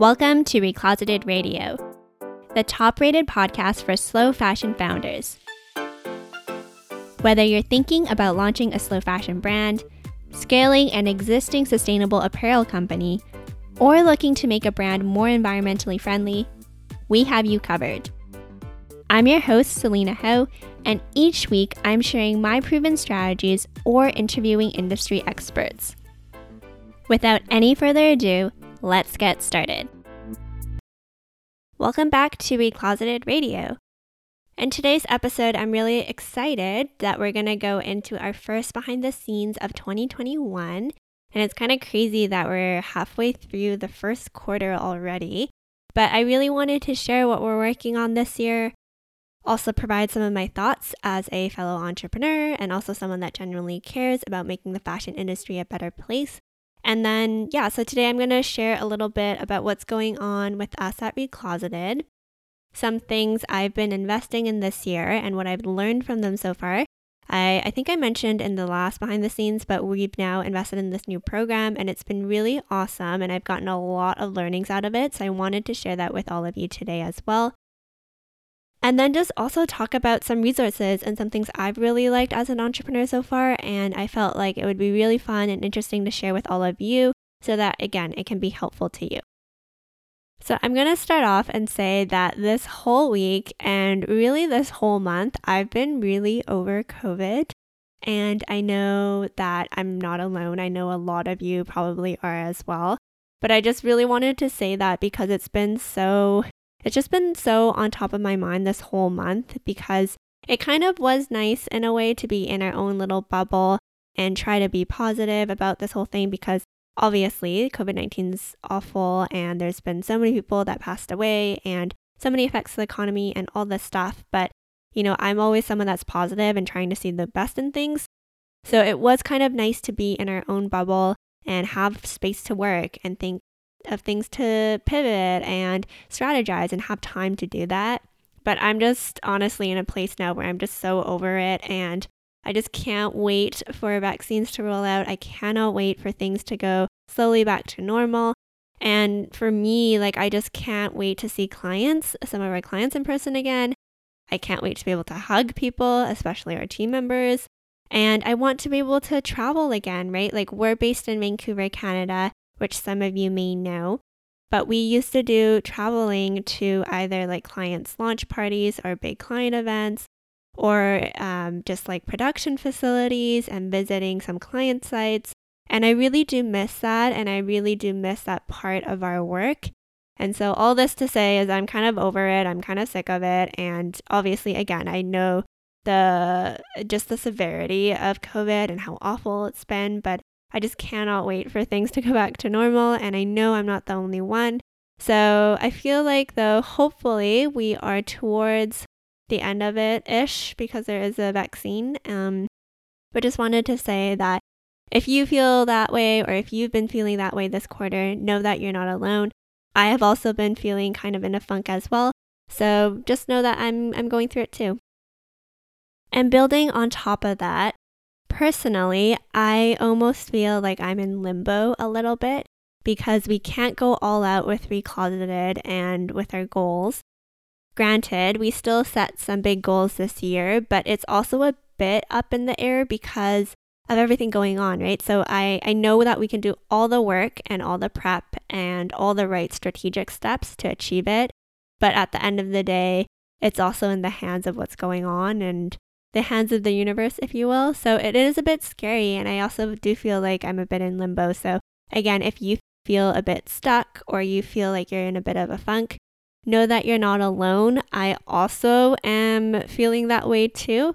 Welcome to Recloseted Radio, the top rated podcast for slow fashion founders. Whether you're thinking about launching a slow fashion brand, scaling an existing sustainable apparel company, or looking to make a brand more environmentally friendly, we have you covered. I'm your host, Selena Ho, and each week I'm sharing my proven strategies or interviewing industry experts. Without any further ado, let's get started. Welcome back to Recloseted Radio. In today's episode, I'm really excited that we're going to go into our first behind the scenes of 2021. And it's kind of crazy that we're halfway through the first quarter already. But I really wanted to share what we're working on this year, also provide some of my thoughts as a fellow entrepreneur and also someone that genuinely cares about making the fashion industry a better place. And then, yeah, so today I'm going to share a little bit about what's going on with us at Recloseted, some things I've been investing in this year and what I've learned from them so far. I, I think I mentioned in the last behind the scenes, but we've now invested in this new program and it's been really awesome and I've gotten a lot of learnings out of it. So I wanted to share that with all of you today as well. And then just also talk about some resources and some things I've really liked as an entrepreneur so far. And I felt like it would be really fun and interesting to share with all of you so that, again, it can be helpful to you. So I'm going to start off and say that this whole week and really this whole month, I've been really over COVID. And I know that I'm not alone. I know a lot of you probably are as well. But I just really wanted to say that because it's been so it's just been so on top of my mind this whole month because it kind of was nice in a way to be in our own little bubble and try to be positive about this whole thing because obviously COVID 19 is awful and there's been so many people that passed away and so many effects to the economy and all this stuff. But, you know, I'm always someone that's positive and trying to see the best in things. So it was kind of nice to be in our own bubble and have space to work and think of things to pivot and strategize and have time to do that. But I'm just honestly in a place now where I'm just so over it and I just can't wait for vaccines to roll out. I cannot wait for things to go slowly back to normal. And for me, like, I just can't wait to see clients, some of our clients in person again. I can't wait to be able to hug people, especially our team members. And I want to be able to travel again, right? Like, we're based in Vancouver, Canada which some of you may know. But we used to do traveling to either like clients' launch parties or big client events, or um, just like production facilities and visiting some client sites. And I really do miss that. And I really do miss that part of our work. And so, all this to say is, I'm kind of over it. I'm kind of sick of it. And obviously, again, I know the just the severity of COVID and how awful it's been, but I just cannot wait for things to go back to normal. And I know I'm not the only one. So I feel like, though, hopefully we are towards the end of it ish because there is a vaccine. Um, but just wanted to say that if you feel that way or if you've been feeling that way this quarter, know that you're not alone. I have also been feeling kind of in a funk as well. So just know that I'm I'm going through it too. And building on top of that, Personally, I almost feel like I'm in limbo a little bit because we can't go all out with Recloseted and with our goals. Granted, we still set some big goals this year, but it's also a bit up in the air because of everything going on, right? So I, I know that we can do all the work and all the prep and all the right strategic steps to achieve it. But at the end of the day, it's also in the hands of what's going on. And the hands of the universe, if you will. So it is a bit scary. And I also do feel like I'm a bit in limbo. So again, if you feel a bit stuck or you feel like you're in a bit of a funk, know that you're not alone. I also am feeling that way too,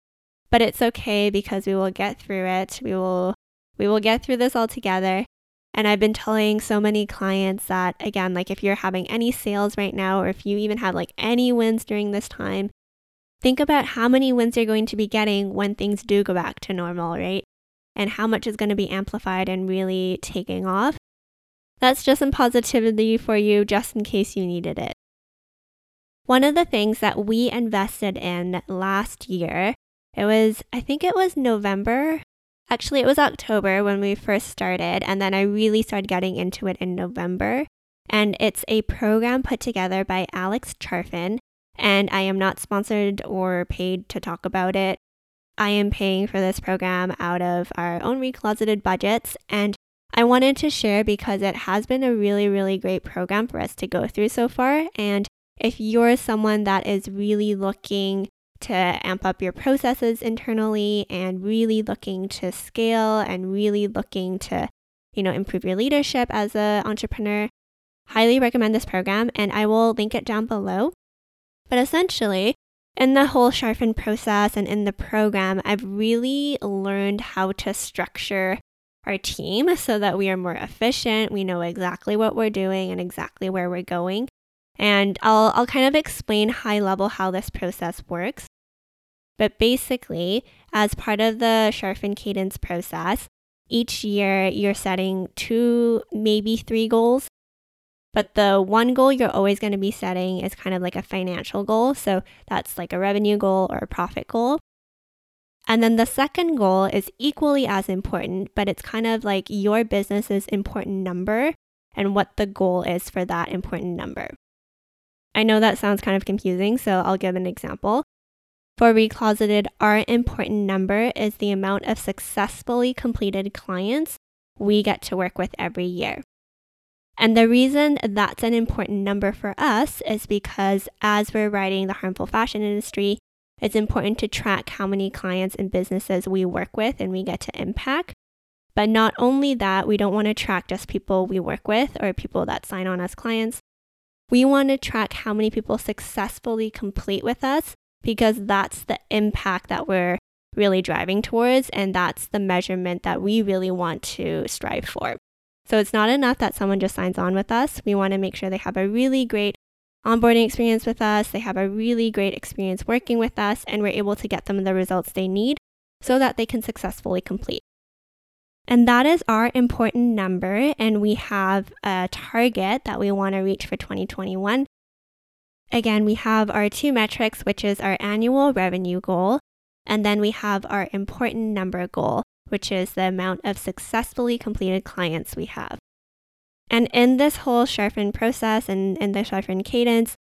but it's okay because we will get through it. We will we will get through this all together. And I've been telling so many clients that again, like if you're having any sales right now or if you even have like any wins during this time, Think about how many wins you're going to be getting when things do go back to normal, right? And how much is going to be amplified and really taking off. That's just some positivity for you, just in case you needed it. One of the things that we invested in last year, it was, I think it was November. Actually, it was October when we first started, and then I really started getting into it in November. And it's a program put together by Alex Charfen. And I am not sponsored or paid to talk about it. I am paying for this program out of our own recloseted budgets. And I wanted to share because it has been a really, really great program for us to go through so far. And if you're someone that is really looking to amp up your processes internally and really looking to scale and really looking to, you know, improve your leadership as an entrepreneur, highly recommend this program and I will link it down below. But essentially, in the whole Charfen process and in the program, I've really learned how to structure our team so that we are more efficient. We know exactly what we're doing and exactly where we're going. And I'll, I'll kind of explain high level how this process works. But basically, as part of the Charfen Cadence process, each year you're setting two, maybe three goals. But the one goal you're always going to be setting is kind of like a financial goal. So that's like a revenue goal or a profit goal. And then the second goal is equally as important, but it's kind of like your business's important number and what the goal is for that important number. I know that sounds kind of confusing, so I'll give an example. For Recloseted, our important number is the amount of successfully completed clients we get to work with every year. And the reason that's an important number for us is because as we're righting the harmful fashion industry, it's important to track how many clients and businesses we work with and we get to impact. But not only that, we don't want to track just people we work with or people that sign on as clients. We want to track how many people successfully complete with us because that's the impact that we're really driving towards. And that's the measurement that we really want to strive for. So it's not enough that someone just signs on with us. We want to make sure they have a really great onboarding experience with us, they have a really great experience working with us, and we're able to get them the results they need so that they can successfully complete. And that is our important number, and we have a target that we want to reach for 2021. Again, we have our two metrics, which is our annual revenue goal, and then we have our important number goal, which is the amount of successfully completed clients we have. And in this whole Charfen process and in the Charfen cadence,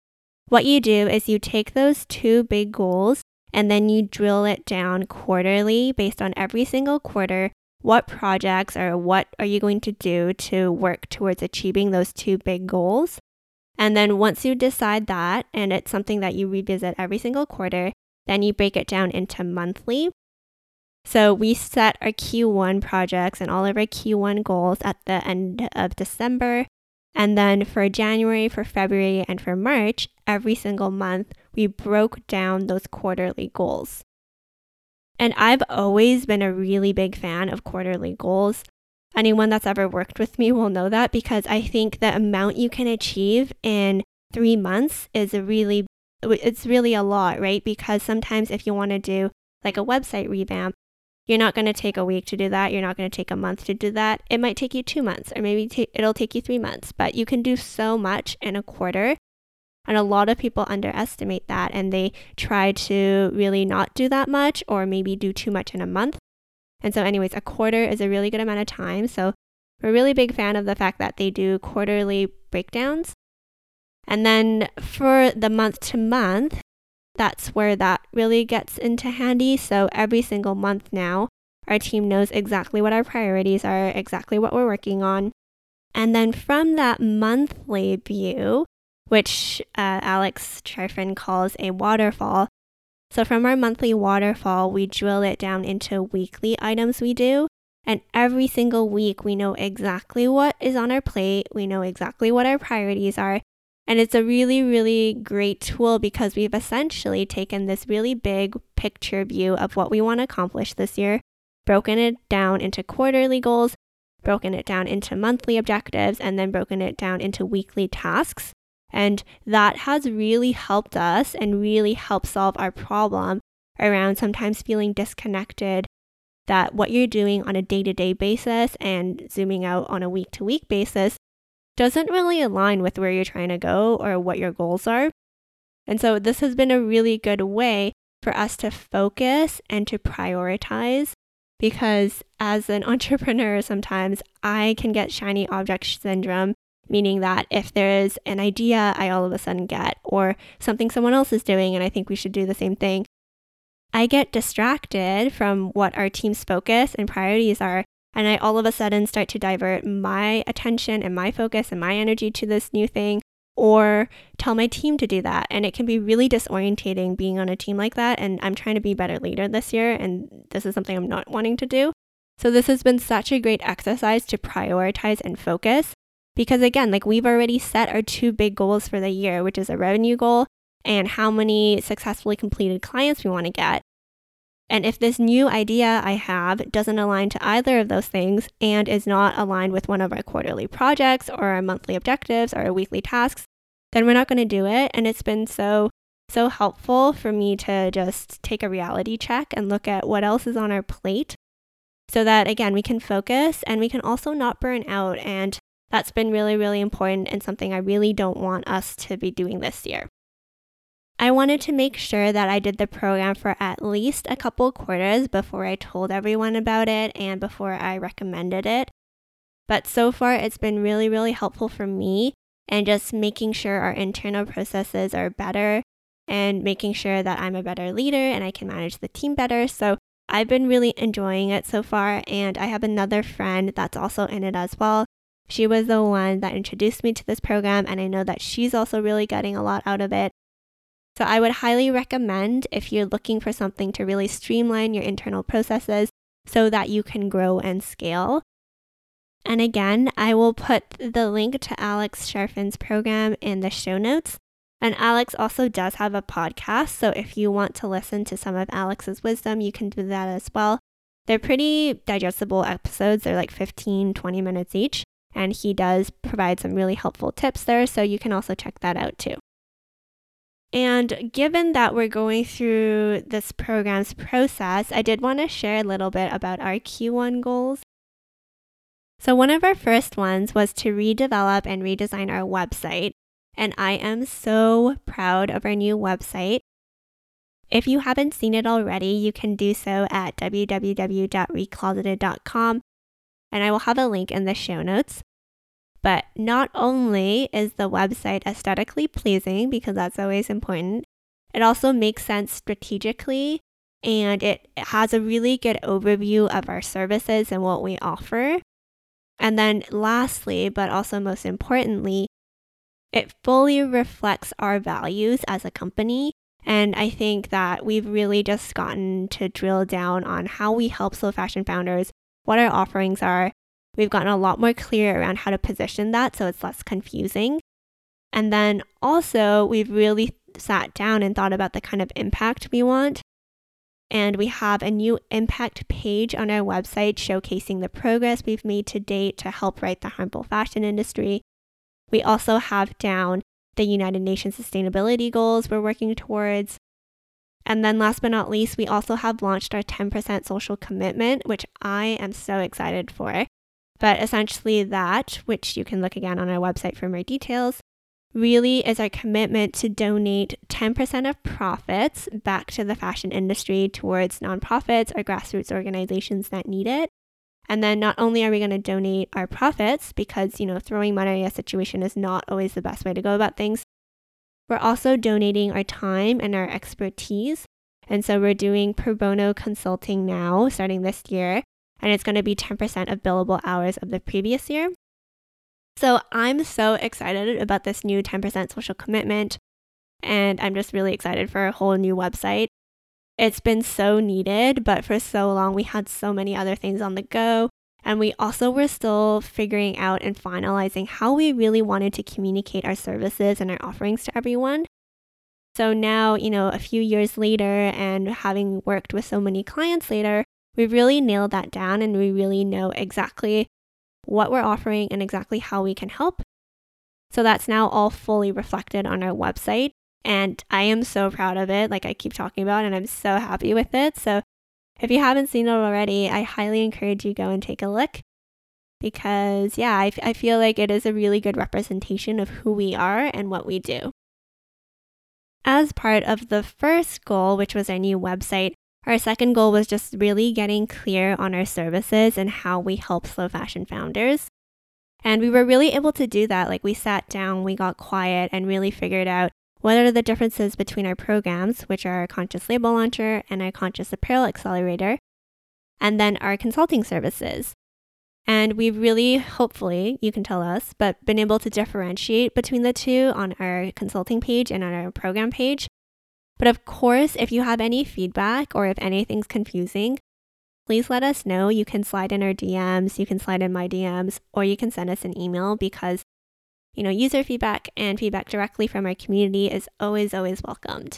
what you do is you take those two big goals and then you drill it down quarterly based on every single quarter. What projects or what are you going to do to work towards achieving those two big goals? And then once you decide that, and it's something that you revisit every single quarter, then you break it down into monthly. So we set our Q1 projects and all of our Q1 goals at the end of December. And then for January, for February, and for March, every single month, we broke down those quarterly goals. And I've always been a really big fan of quarterly goals. Anyone that's ever worked with me will know that because I think the amount you can achieve in three months is a really, it's really a lot, right? Because sometimes if you want to do like a website revamp, you're not going to take a week to do that. You're not going to take a month to do that. It might take you two months, or maybe t- it'll take you three months, but you can do so much in a quarter. And a lot of people underestimate that and they try to really not do that much or maybe do too much in a month. And so, anyways, a quarter is a really good amount of time. So, we're a really big fan of the fact that they do quarterly breakdowns. And then for the month to month, that's where that really gets into handy. So every single month now, our team knows exactly what our priorities are, exactly what we're working on. And then from that monthly view, which uh, Alex Charfen calls a waterfall. So from our monthly waterfall, we drill it down into weekly items we do. And every single week, we know exactly what is on our plate. We know exactly what our priorities are. And it's a really, really great tool because we've essentially taken this really big picture view of what we want to accomplish this year, broken it down into quarterly goals, broken it down into monthly objectives, and then broken it down into weekly tasks. And that has really helped us and really helped solve our problem around sometimes feeling disconnected that what you're doing on a day to day basis and zooming out on a week to week basis doesn't really align with where you're trying to go or what your goals are. And so, this has been a really good way for us to focus and to prioritize because as an entrepreneur, sometimes I can get shiny object syndrome meaning that if there is an idea I all of a sudden get, or something someone else is doing and I think we should do the same thing, I get distracted from what our team's focus and priorities are. And I all of a sudden start to divert my attention and my focus and my energy to this new thing or tell my team to do that. And it can be really disorientating being on a team like that. And I'm trying to be better leader this year. And this is something I'm not wanting to do. So this has been such a great exercise to prioritize and focus. Because again, like we've already set our two big goals for the year, which is a revenue goal and how many successfully completed clients we want to get. And if this new idea I have doesn't align to either of those things and is not aligned with one of our quarterly projects or our monthly objectives or our weekly tasks, then we're not going to do it. And it's been so, so helpful for me to just take a reality check and look at what else is on our plate so that, again, we can focus and we can also not burn out. And that's been really, really important and something I really don't want us to be doing this year. I wanted to make sure that I did the program for at least a couple quarters before I told everyone about it and before I recommended it. But so far, it's been really, really helpful for me and just making sure our internal processes are better and making sure that I'm a better leader and I can manage the team better. So I've been really enjoying it so far. And I have another friend that's also in it as well. She was the one that introduced me to this program, and I know that she's also really getting a lot out of it. So I would highly recommend if you're looking for something to really streamline your internal processes so that you can grow and scale. And again, I will put the link to Alex Charfen's program in the show notes. And Alex also does have a podcast. So if you want to listen to some of Alex's wisdom, you can do that as well. They're pretty digestible episodes. They're like 15, 20 minutes each. And he does provide some really helpful tips there. So you can also check that out too. And given that we're going through this program's process, I did want to share a little bit about our Q1 goals. So, one of our first ones was to redevelop and redesign our website. And I am so proud of our new website. If you haven't seen it already, you can do so at www.recloseted.com, and I will have a link in the show notes. But not only is the website aesthetically pleasing, because that's always important, it also makes sense strategically and it has a really good overview of our services and what we offer. And then, lastly, but also most importantly, it fully reflects our values as a company. And I think that we've really just gotten to drill down on how we help slow fashion founders, what our offerings are, We've gotten a lot more clear around how to position that so it's less confusing. And then also, we've really sat down and thought about the kind of impact we want. And we have a new impact page on our website showcasing the progress we've made to date to help right the harmful fashion industry. We also have down the United Nations sustainability goals we're working towards. And then last but not least, we also have launched our 10% social commitment, which I am so excited for. But essentially, that, which you can look again on our website for more details, really is our commitment to donate 10% of profits back to the fashion industry towards nonprofits or grassroots organizations that need it. And then not only are we going to donate our profits because, you know, throwing money at a situation is not always the best way to go about things, we're also donating our time and our expertise. And so we're doing pro bono consulting now, starting this year, and it's going to be 10% of billable hours of the previous year. So I'm so excited about this new 10% social commitment, and I'm just really excited for a whole new website. It's been so needed, but for so long we had so many other things on the go. And we also were still figuring out and finalizing how we really wanted to communicate our services and our offerings to everyone. So now, you know, a few years later and having worked with so many clients later, we really nailed that down and we really know exactly what we're offering and exactly how we can help. So that's now all fully reflected on our website. And I am so proud of it, like I keep talking about, and I'm so happy with it. So if you haven't seen it already, I highly encourage you go and take a look because, yeah, I, I feel like it is a really good representation of who we are and what we do. As part of the first goal, which was our new website, our second goal was just really getting clear on our services and how we help slow fashion founders. And we were really able to do that. Like we sat down, we got quiet, and really figured out what are the differences between our programs, which are our Conscious Label Launcher and our Conscious Apparel Accelerator, and then our consulting services. And we've really, hopefully, you can tell us, but been able to differentiate between the two on our consulting page and on our program page. But of course, if you have any feedback or if anything's confusing, please let us know. You can slide in our DMs, you can slide in my DMs, or you can send us an email because, you know, user feedback and feedback directly from our community is always, always welcomed.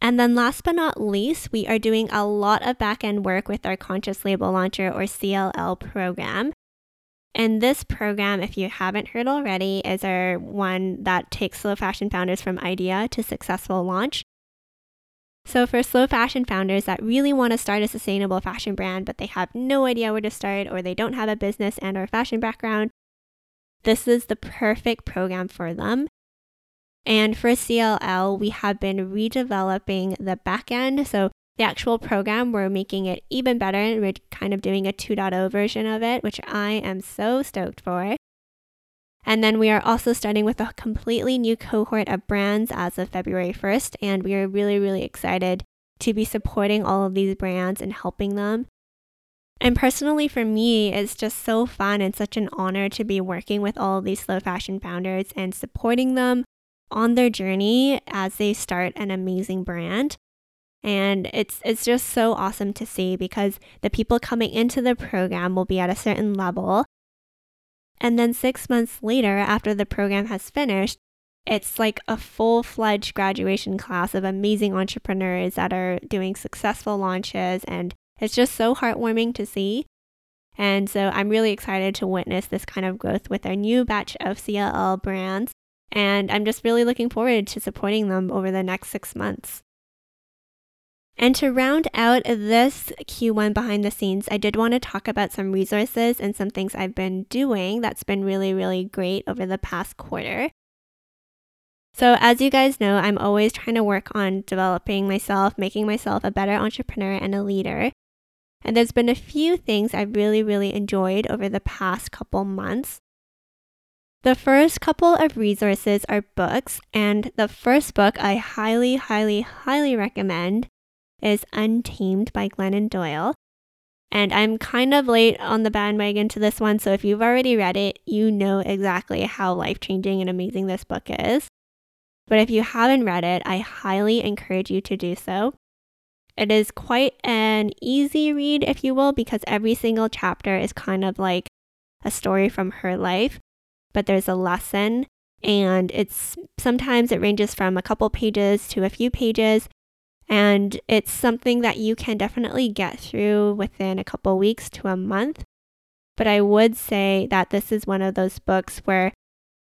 And then last but not least, we are doing a lot of back-end work with our Conscious Label Launcher or CLL program. And this program, if you haven't heard already, is our one that takes slow fashion founders from idea to successful launch. So, for slow fashion founders that really want to start a sustainable fashion brand, but they have no idea where to start or they don't have a business and or fashion background, this is the perfect program for them. And for CLL, we have been redeveloping the backend. So the actual program, we're making it even better and we're kind of doing a 2.0 version of it, which I am so stoked for. And then we are also starting with a completely new cohort of brands as of February 1st. And we are really, really excited to be supporting all of these brands and helping them. And personally, for me, it's just so fun and such an honor to be working with all of these slow fashion founders and supporting them on their journey as they start an amazing brand. And it's it's just so awesome to see because the people coming into the program will be at a certain level. And then 6 months later after the program has finished, it's like a full-fledged graduation class of amazing entrepreneurs that are doing successful launches and it's just so heartwarming to see. And so I'm really excited to witness this kind of growth with our new batch of CLL brands and I'm just really looking forward to supporting them over the next six months. And to round out this Q1 behind the scenes, I did want to talk about some resources and some things I've been doing that's been really, really great over the past quarter. So, as you guys know, I'm always trying to work on developing myself, making myself a better entrepreneur and a leader. And there's been a few things I've really, really enjoyed over the past couple months. The first couple of resources are books, and the first book I highly, highly, highly recommend is Untamed by Glennon Doyle. And I'm kind of late on the bandwagon to this one, so if you've already read it, you know exactly how life changing and amazing this book is. But if you haven't read it, I highly encourage you to do so. It is quite an easy read, if you will, because every single chapter is kind of like a story from her life but there's a lesson and it's sometimes it ranges from a couple pages to a few pages and it's something that you can definitely get through within a couple weeks to a month but i would say that this is one of those books where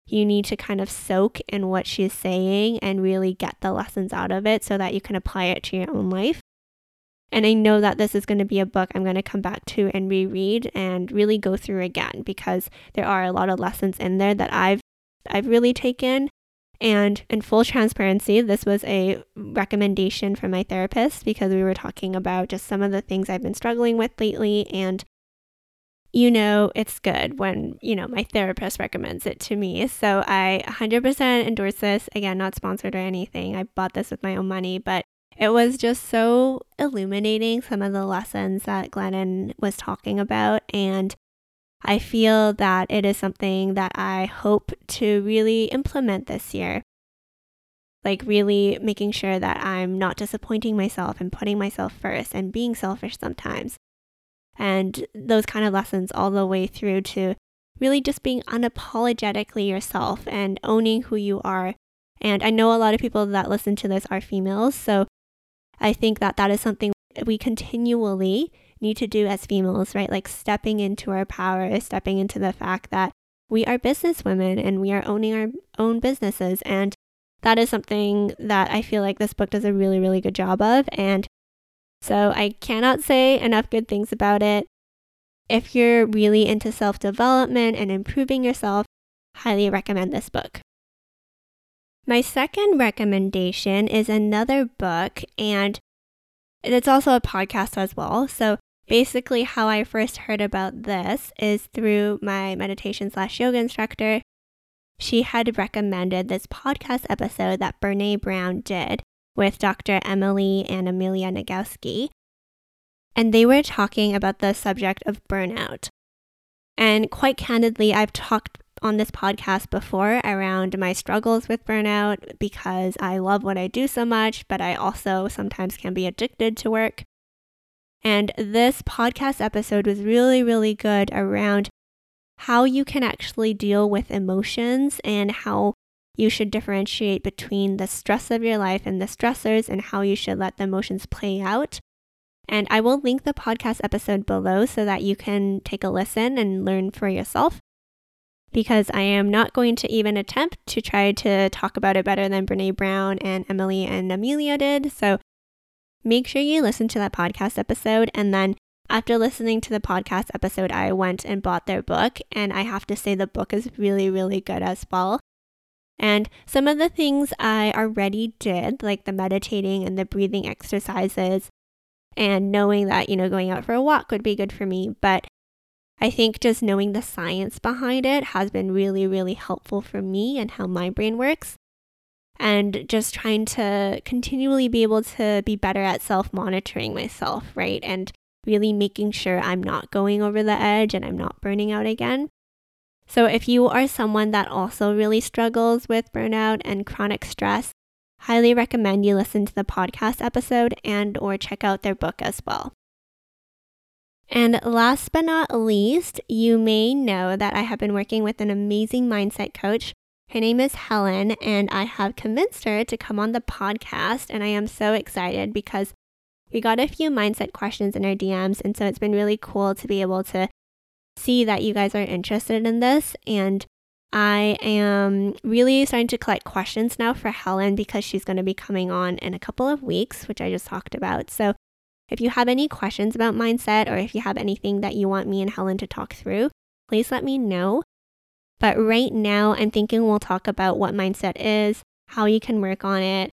you need to kind of soak in what she's saying and really get the lessons out of it so that you can apply it to your own life and I know that this is going to be a book I'm going to come back to and reread and really go through again because there are a lot of lessons in there that I've I've really taken. And in full transparency, this was a recommendation from my therapist because we were talking about just some of the things I've been struggling with lately. And, you know, it's good when, you know, my therapist recommends it to me. So I 100% endorse this. Again, not sponsored or anything. I bought this with my own money, but it was just so illuminating some of the lessons that Glennon was talking about. And I feel that it is something that I hope to really implement this year. Like, really making sure that I'm not disappointing myself and putting myself first and being selfish sometimes. And those kind of lessons all the way through to really just being unapologetically yourself and owning who you are. And I know a lot of people that listen to this are females. So I think that that is something we continually need to do as females, right? Like stepping into our power, stepping into the fact that we are business women and we are owning our own businesses. And that is something that I feel like this book does a really, really good job of. And so I cannot say enough good things about it. If you're really into self development and improving yourself, highly recommend this book. My second recommendation is another book, and it's also a podcast as well. So basically, how I first heard about this is through my meditation slash yoga instructor. She had recommended this podcast episode that Brene Brown did with Dr. Emily and Amelia Nagoski. And they were talking about the subject of burnout. And quite candidly, I've talked on this podcast before around my struggles with burnout because I love what I do so much, but I also sometimes can be addicted to work. And this podcast episode was really, really good around how you can actually deal with emotions and how you should differentiate between the stress of your life and the stressors and how you should let the emotions play out. And I will link the podcast episode below so that you can take a listen and learn for yourself. Because I am not going to even attempt to try to talk about it better than Brene Brown and Emily and Amelia did. So make sure you listen to that podcast episode. And then after listening to the podcast episode, I went and bought their book. And I have to say, the book is really, really good as well. And some of the things I already did, like the meditating and the breathing exercises, and knowing that, you know, going out for a walk would be good for me. But I think just knowing the science behind it has been really, really helpful for me and how my brain works and just trying to continually be able to be better at self monitoring myself, right? And really making sure I'm not going over the edge and I'm not burning out again. So, if you are someone that also really struggles with burnout and chronic stress, highly recommend you listen to the podcast episode and or check out their book as well. And last but not least, you may know that I have been working with an amazing mindset coach her name is Helen, and I have convinced her to come on the podcast. And I am so excited because we got a few mindset questions in our DMs. And so it's been really cool to be able to see that you guys are interested in this. And I am really starting to collect questions now for Helen because she's going to be coming on in a couple of weeks, which I just talked about. So if you have any questions about mindset or if you have anything that you want me and Helen to talk through, please let me know. But right now, I'm thinking we'll talk about what mindset is, how you can work on it.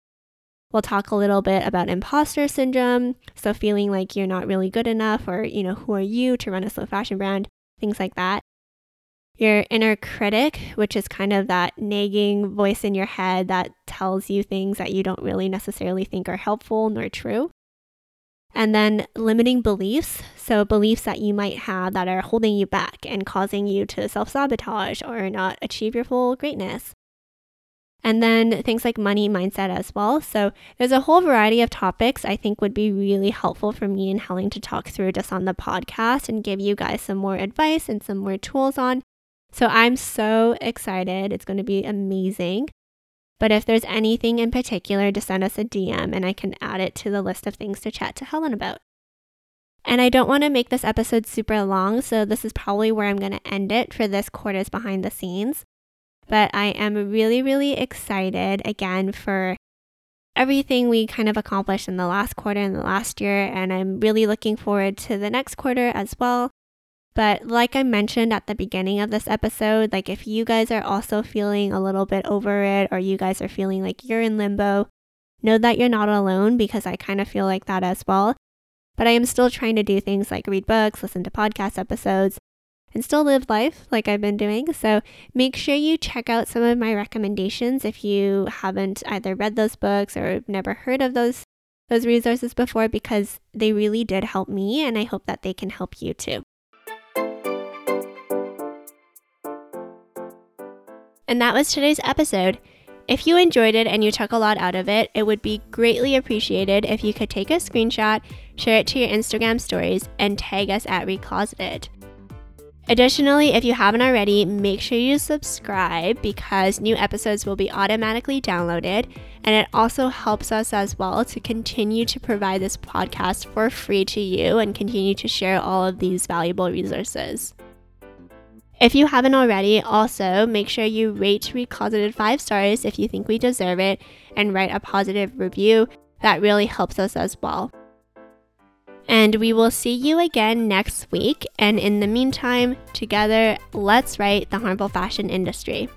We'll talk a little bit about imposter syndrome, so feeling like you're not really good enough, or, you know, who are you to run a slow fashion brand, things like that. Your inner critic, which is kind of that nagging voice in your head that tells you things that you don't really necessarily think are helpful nor true. And then limiting beliefs. So, beliefs that you might have that are holding you back and causing you to self sabotage or not achieve your full greatness. And then things like money mindset as well. So, there's a whole variety of topics I think would be really helpful for me and Helen to talk through just on the podcast and give you guys some more advice and some more tools on. So, I'm so excited. It's going to be amazing. But if there's anything in particular, just send us a DM and I can add it to the list of things to chat to Helen about. And I don't want to make this episode super long, so this is probably where I'm going to end it for this quarter's behind the scenes. But I am really, really excited again for everything we kind of accomplished in the last quarter and the last year. And I'm really looking forward to the next quarter as well. But like I mentioned at the beginning of this episode, like if you guys are also feeling a little bit over it or you guys are feeling like you're in limbo, know that you're not alone because I kind of feel like that as well. But I am still trying to do things like read books, listen to podcast episodes, and still live life like I've been doing. So make sure you check out some of my recommendations if you haven't either read those books or never heard of those those resources before because they really did help me and I hope that they can help you too. And that was today's episode. If you enjoyed it and you took a lot out of it, it would be greatly appreciated if you could take a screenshot, share it to your Instagram stories, and tag us at Recloseted. Additionally, if you haven't already, make sure you subscribe because new episodes will be automatically downloaded. And it also helps us as well to continue to provide this podcast for free to you and continue to share all of these valuable resources. If you haven't already, also make sure you rate Recloseted 5 stars if you think we deserve it and right a positive review. That really helps us as well. And we will see you again next week. And in the meantime, together, let's write the harmful fashion industry.